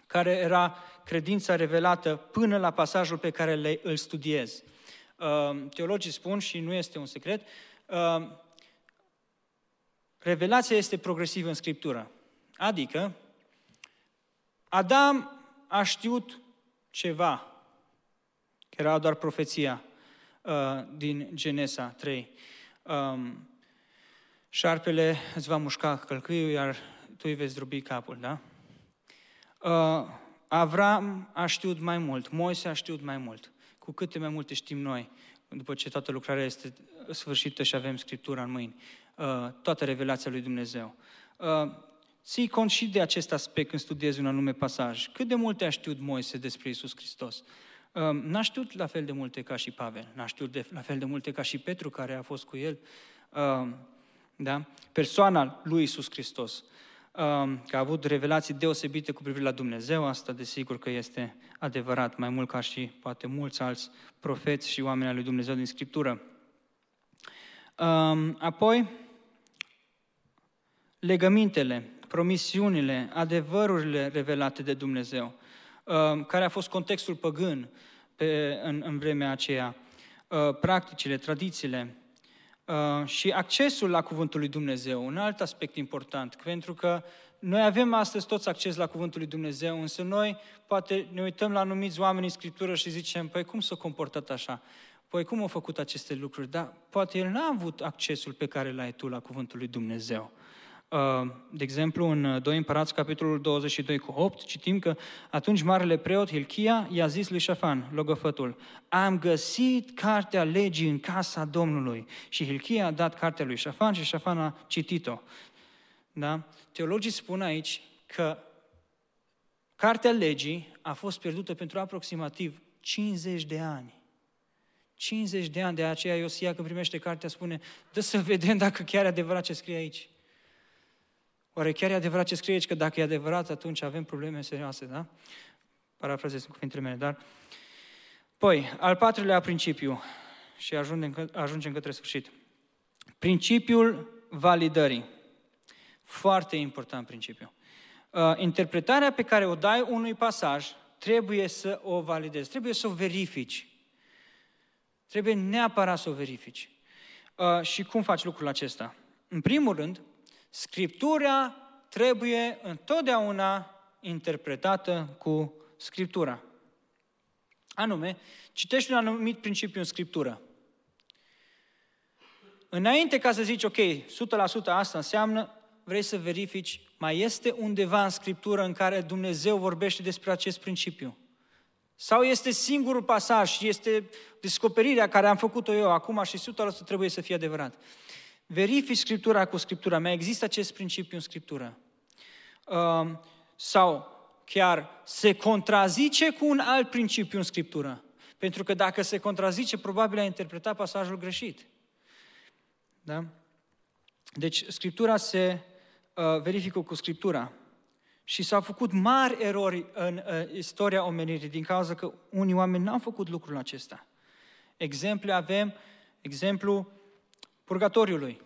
care era credința revelată până la pasajul pe care le, îl studiez. Uh, teologii spun, și nu este un secret, uh, revelația este progresivă în Scriptură. Adică, Adam a știut ceva, că era doar profeția uh, din Genesa 3. Um, șarpele îți va mușca călcâiul, iar tu îi vei zdrobi capul, da? Uh, Avram a știut mai mult, Moise a știut mai mult. Cu câte mai multe știm noi, după ce toată lucrarea este sfârșită și avem Scriptura în mâini, uh, toată revelația lui Dumnezeu. Uh, ții cont și de acest aspect când studiezi un anume pasaj. Cât de multe a știut Moise despre Isus Hristos? Uh, n-a știut la fel de multe ca și Pavel, n-a știut de, la fel de multe ca și Petru, care a fost cu el. Da? Persoana lui Isus Hristos, că a avut revelații deosebite cu privire la Dumnezeu, asta desigur că este adevărat, mai mult ca și poate mulți alți profeți și oameni al lui Dumnezeu din Scriptură. Apoi, legămintele, promisiunile, adevărurile revelate de Dumnezeu, care a fost contextul păgân pe, în, în vremea aceea, practicile, tradițiile, Uh, și accesul la Cuvântul lui Dumnezeu, un alt aspect important, pentru că noi avem astăzi toți acces la Cuvântul lui Dumnezeu, însă noi poate ne uităm la anumiți oameni în Scriptură și zicem, păi cum s-a comportat așa? Păi cum au făcut aceste lucruri? Dar poate el n-a avut accesul pe care l-ai tu la Cuvântul lui Dumnezeu. Uh, de exemplu, în 2 Împărați, capitolul 22 cu 8, citim că atunci marele preot Hilchia i-a zis lui Șafan, logofătul, am găsit cartea legii în casa Domnului. Și Hilchia a dat cartea lui Șafan și Șafan a citit-o. Da? Teologii spun aici că cartea legii a fost pierdută pentru aproximativ 50 de ani. 50 de ani, de aceea Iosia când primește cartea spune, dă să vedem dacă chiar e adevărat ce scrie aici. Oare chiar e adevărat ce scrie aici? Că dacă e adevărat, atunci avem probleme serioase, da? Parafrazez cuvintele mele, dar... Păi, al patrulea principiu, și ajungem, ajungem către sfârșit. Principiul validării. Foarte important principiu. Uh, interpretarea pe care o dai unui pasaj trebuie să o validezi, trebuie să o verifici. Trebuie neapărat să o verifici. Uh, și cum faci lucrul acesta? În primul rând, Scriptura trebuie întotdeauna interpretată cu Scriptura. Anume, citești un anumit principiu în Scriptură. Înainte ca să zici, ok, 100% asta înseamnă, vrei să verifici, mai este undeva în Scriptură în care Dumnezeu vorbește despre acest principiu? Sau este singurul pasaj și este descoperirea care am făcut-o eu acum și 100% trebuie să fie adevărat verifici Scriptura cu Scriptura. Mai există acest principiu în Scriptură? Uh, sau chiar se contrazice cu un alt principiu în Scriptură? Pentru că dacă se contrazice, probabil a interpretat pasajul greșit. Da? Deci Scriptura se uh, verifică cu Scriptura. Și s-au făcut mari erori în uh, istoria omenirii din cauza că unii oameni n-au făcut lucrul acesta. Exemple avem, exemplu purgatoriului.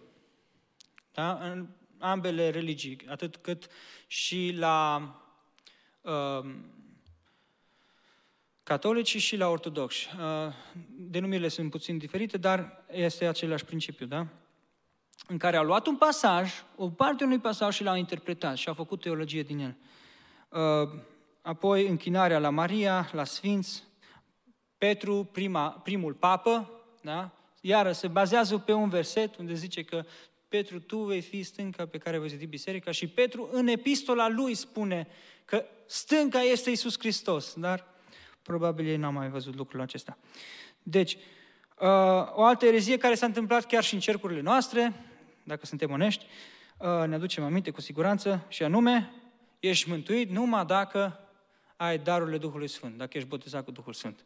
Da? În ambele religii, atât cât și la uh, catolici și la ortodoxi. Uh, denumirile sunt puțin diferite, dar este același principiu, da? În care au luat un pasaj, o parte unui pasaj și l-au interpretat și au făcut teologie din el. Uh, apoi închinarea la Maria, la Sfinți, Petru, prima, primul papă, da? Iară se bazează pe un verset unde zice că Petru, tu vei fi stânca pe care voi zidi biserica și Petru în epistola lui spune că stânca este Isus Hristos, dar probabil ei n-au mai văzut lucrul acesta. Deci, uh, o altă erezie care s-a întâmplat chiar și în cercurile noastre, dacă suntem onești, ne aducem aminte cu siguranță, și anume, ești mântuit numai dacă ai darurile Duhului Sfânt, dacă ești botezat cu Duhul Sfânt.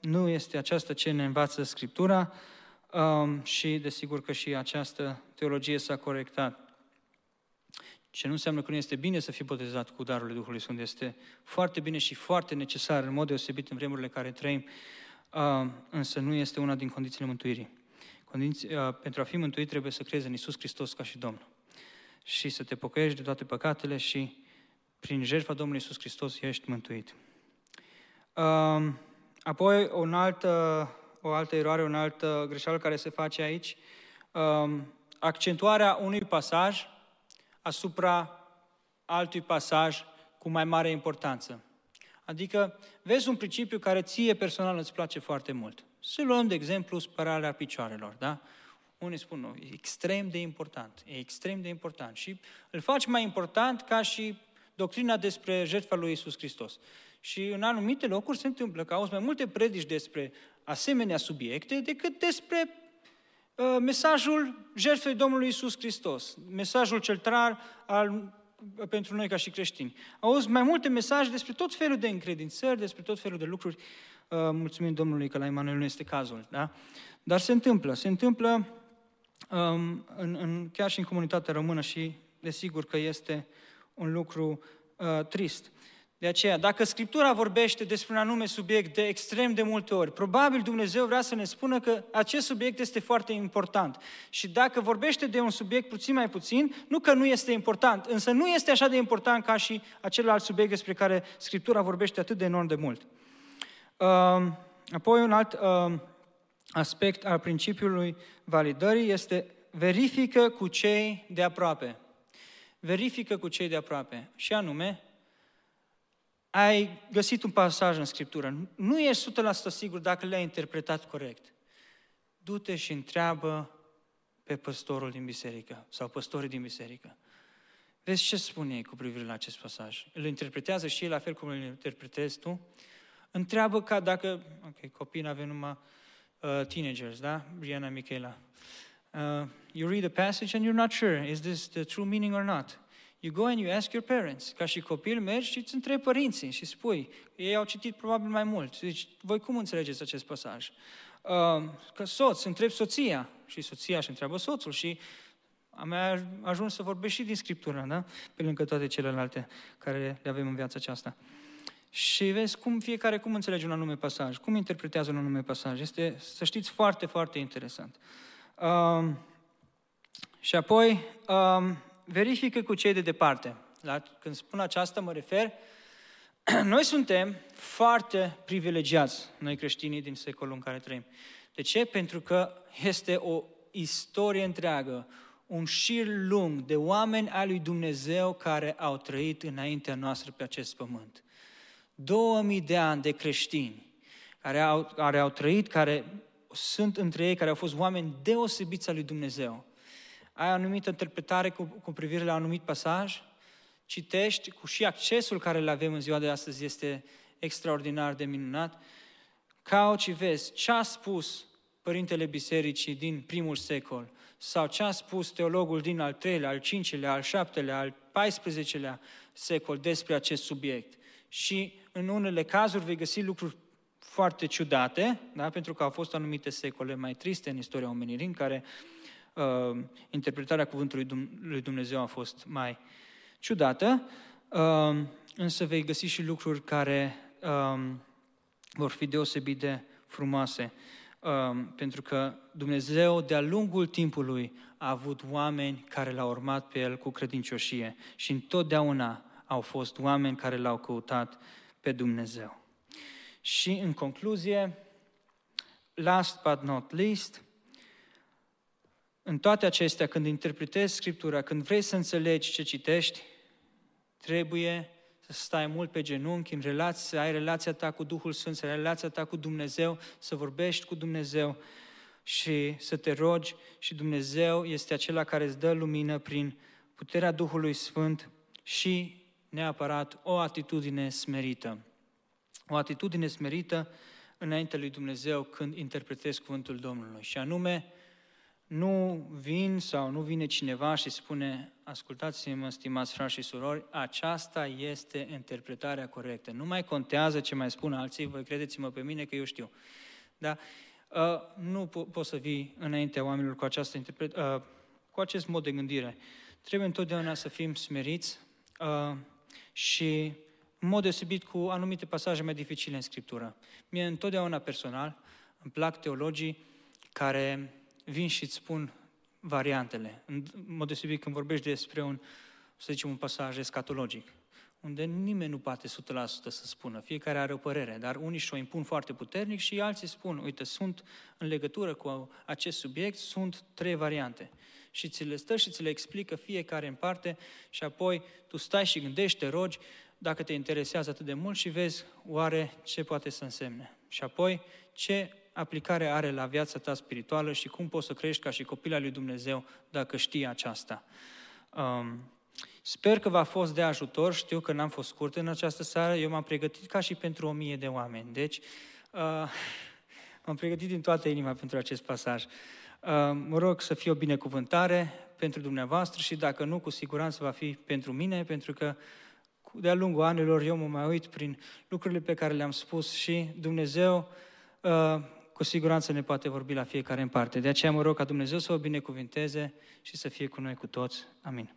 Nu este aceasta ce ne învață Scriptura și desigur că și această teologie s-a corectat. Ce nu înseamnă că nu este bine să fii botezat cu darurile Duhului Sfânt. Este foarte bine și foarte necesar, în mod deosebit în vremurile care trăim, însă nu este una din condițiile mântuirii. Condiții, pentru a fi mântuit trebuie să crezi în Isus Hristos ca și Domn și să te pocăiești de toate păcatele și prin jertfa Domnului Isus Hristos ești mântuit. Apoi, o altă, o altă eroare, o altă greșeală care se face aici, accentuarea unui pasaj asupra altui pasaj cu mai mare importanță. Adică vezi un principiu care ție personal îți place foarte mult. Să luăm, de exemplu, spărarea picioarelor, da? Unii spun, nu, e extrem de important, e extrem de important și îl faci mai important ca și doctrina despre jertfa lui Isus Hristos. Și în anumite locuri se întâmplă că auzi mai multe predici despre asemenea subiecte decât despre uh, mesajul jertfei Domnului Isus Hristos, mesajul celtrar al, pentru noi ca și creștini. Auzi mai multe mesaje despre tot felul de încredințări, despre tot felul de lucruri. Uh, mulțumim Domnului că la Emanuel nu este cazul. Da? Dar se întâmplă, se întâmplă um, în, în, chiar și în comunitatea română și desigur că este un lucru uh, trist. De aceea, dacă Scriptura vorbește despre un anume subiect de extrem de multe ori, probabil Dumnezeu vrea să ne spună că acest subiect este foarte important. Și dacă vorbește de un subiect puțin mai puțin, nu că nu este important, însă nu este așa de important ca și acel alt subiect despre care Scriptura vorbește atât de enorm de mult. Uh, apoi, un alt uh, aspect al principiului validării este verifică cu cei de aproape. Verifică cu cei de aproape. Și anume, ai găsit un pasaj în Scriptură, nu ești 100% sigur dacă le-ai interpretat corect. Du-te și întreabă pe păstorul din biserică sau păstorii din biserică. Vezi ce spune ei cu privire la acest pasaj. Îl interpretează și ei la fel cum îl interpretezi tu. Întreabă ca dacă, ok, copiii avem numai uh, teenagers, da? Briana, Michaela. Uh, you read a passage and you're not sure, is this the true meaning or not? You go and you ask your parents. Ca și copil mergi și îți întrebi părinții și spui. Ei au citit probabil mai mult. Deci, voi cum înțelegeți acest pasaj? Uh, că soț, întrebi soția și soția își întreabă soțul și a mea a ajuns să vorbesc și din Scriptură, da? Pe lângă toate celelalte care le avem în viața aceasta. Și vezi cum fiecare cum înțelege un anume pasaj, cum interpretează un anume pasaj. Este, să știți, foarte, foarte interesant. Uh, și apoi, uh, verifică cu cei de departe. La, când spun aceasta, mă refer, noi suntem foarte privilegiați, noi creștinii din secolul în care trăim. De ce? Pentru că este o istorie întreagă, un șir lung de oameni al lui Dumnezeu care au trăit înaintea noastră pe acest pământ. 2000 de ani de creștini care au, care au trăit, care sunt între ei, care au fost oameni deosebiți al lui Dumnezeu ai o anumită interpretare cu, cu privire la un anumit pasaj, citești cu și accesul care îl avem în ziua de astăzi este extraordinar de minunat, cauți și vezi ce a spus Părintele Bisericii din primul secol sau ce a spus teologul din al treilea, al cincilea, al șaptelea, al paisprezecelea secol despre acest subiect. Și în unele cazuri vei găsi lucruri foarte ciudate, da? pentru că au fost anumite secole mai triste în istoria omenirii, în care uh, uh, interpretarea cuvântului lui Dumnezeu a fost mai ciudată, uh, însă vei găsi și lucruri care uh, vor fi deosebit de frumoase, uh, pentru că Dumnezeu de-a lungul timpului a avut oameni care l-au urmat pe El cu credincioșie și întotdeauna au fost oameni care l-au căutat pe Dumnezeu. Și în concluzie, last but not least, în toate acestea, când interpretezi Scriptura, când vrei să înțelegi ce citești, trebuie să stai mult pe genunchi, în relație, să ai relația ta cu Duhul Sfânt, să ai relația ta cu Dumnezeu, să vorbești cu Dumnezeu și să te rogi și Dumnezeu este acela care îți dă lumină prin puterea Duhului Sfânt și neapărat o atitudine smerită. O atitudine smerită înainte lui Dumnezeu când interpretezi cuvântul Domnului. Și anume, nu vin sau nu vine cineva și spune, ascultați-mă, stimați frați și surori, aceasta este interpretarea corectă. Nu mai contează ce mai spun alții, voi credeți-mă pe mine că eu știu. Da? Uh, nu po- poți să vii înaintea oamenilor cu, această interpret, uh, cu acest mod de gândire. Trebuie întotdeauna să fim smeriți uh, și în mod deosebit cu anumite pasaje mai dificile în Scriptură. Mie întotdeauna personal îmi plac teologii care vin și îți spun variantele. În mod deosebit când vorbești despre un, să zicem, un pasaj escatologic, unde nimeni nu poate 100% să spună, fiecare are o părere, dar unii și-o impun foarte puternic și alții spun, uite, sunt în legătură cu acest subiect, sunt trei variante. Și ți le stă și ți le explică fiecare în parte și apoi tu stai și gândești, te rogi, dacă te interesează atât de mult și vezi oare ce poate să însemne. Și apoi ce aplicare are la viața ta spirituală și cum poți să crești ca și copil al lui Dumnezeu dacă știi aceasta. Um, sper că v-a fost de ajutor, știu că n-am fost scurt în această seară, eu m-am pregătit ca și pentru o mie de oameni, deci uh, m-am pregătit din toată inima pentru acest pasaj. Uh, mă rog să fie o binecuvântare pentru dumneavoastră și dacă nu, cu siguranță va fi pentru mine, pentru că de-a lungul anilor eu mă mai uit prin lucrurile pe care le-am spus și Dumnezeu uh, cu siguranță ne poate vorbi la fiecare în parte. De aceea mă rog ca Dumnezeu să o binecuvinteze și să fie cu noi cu toți. Amin.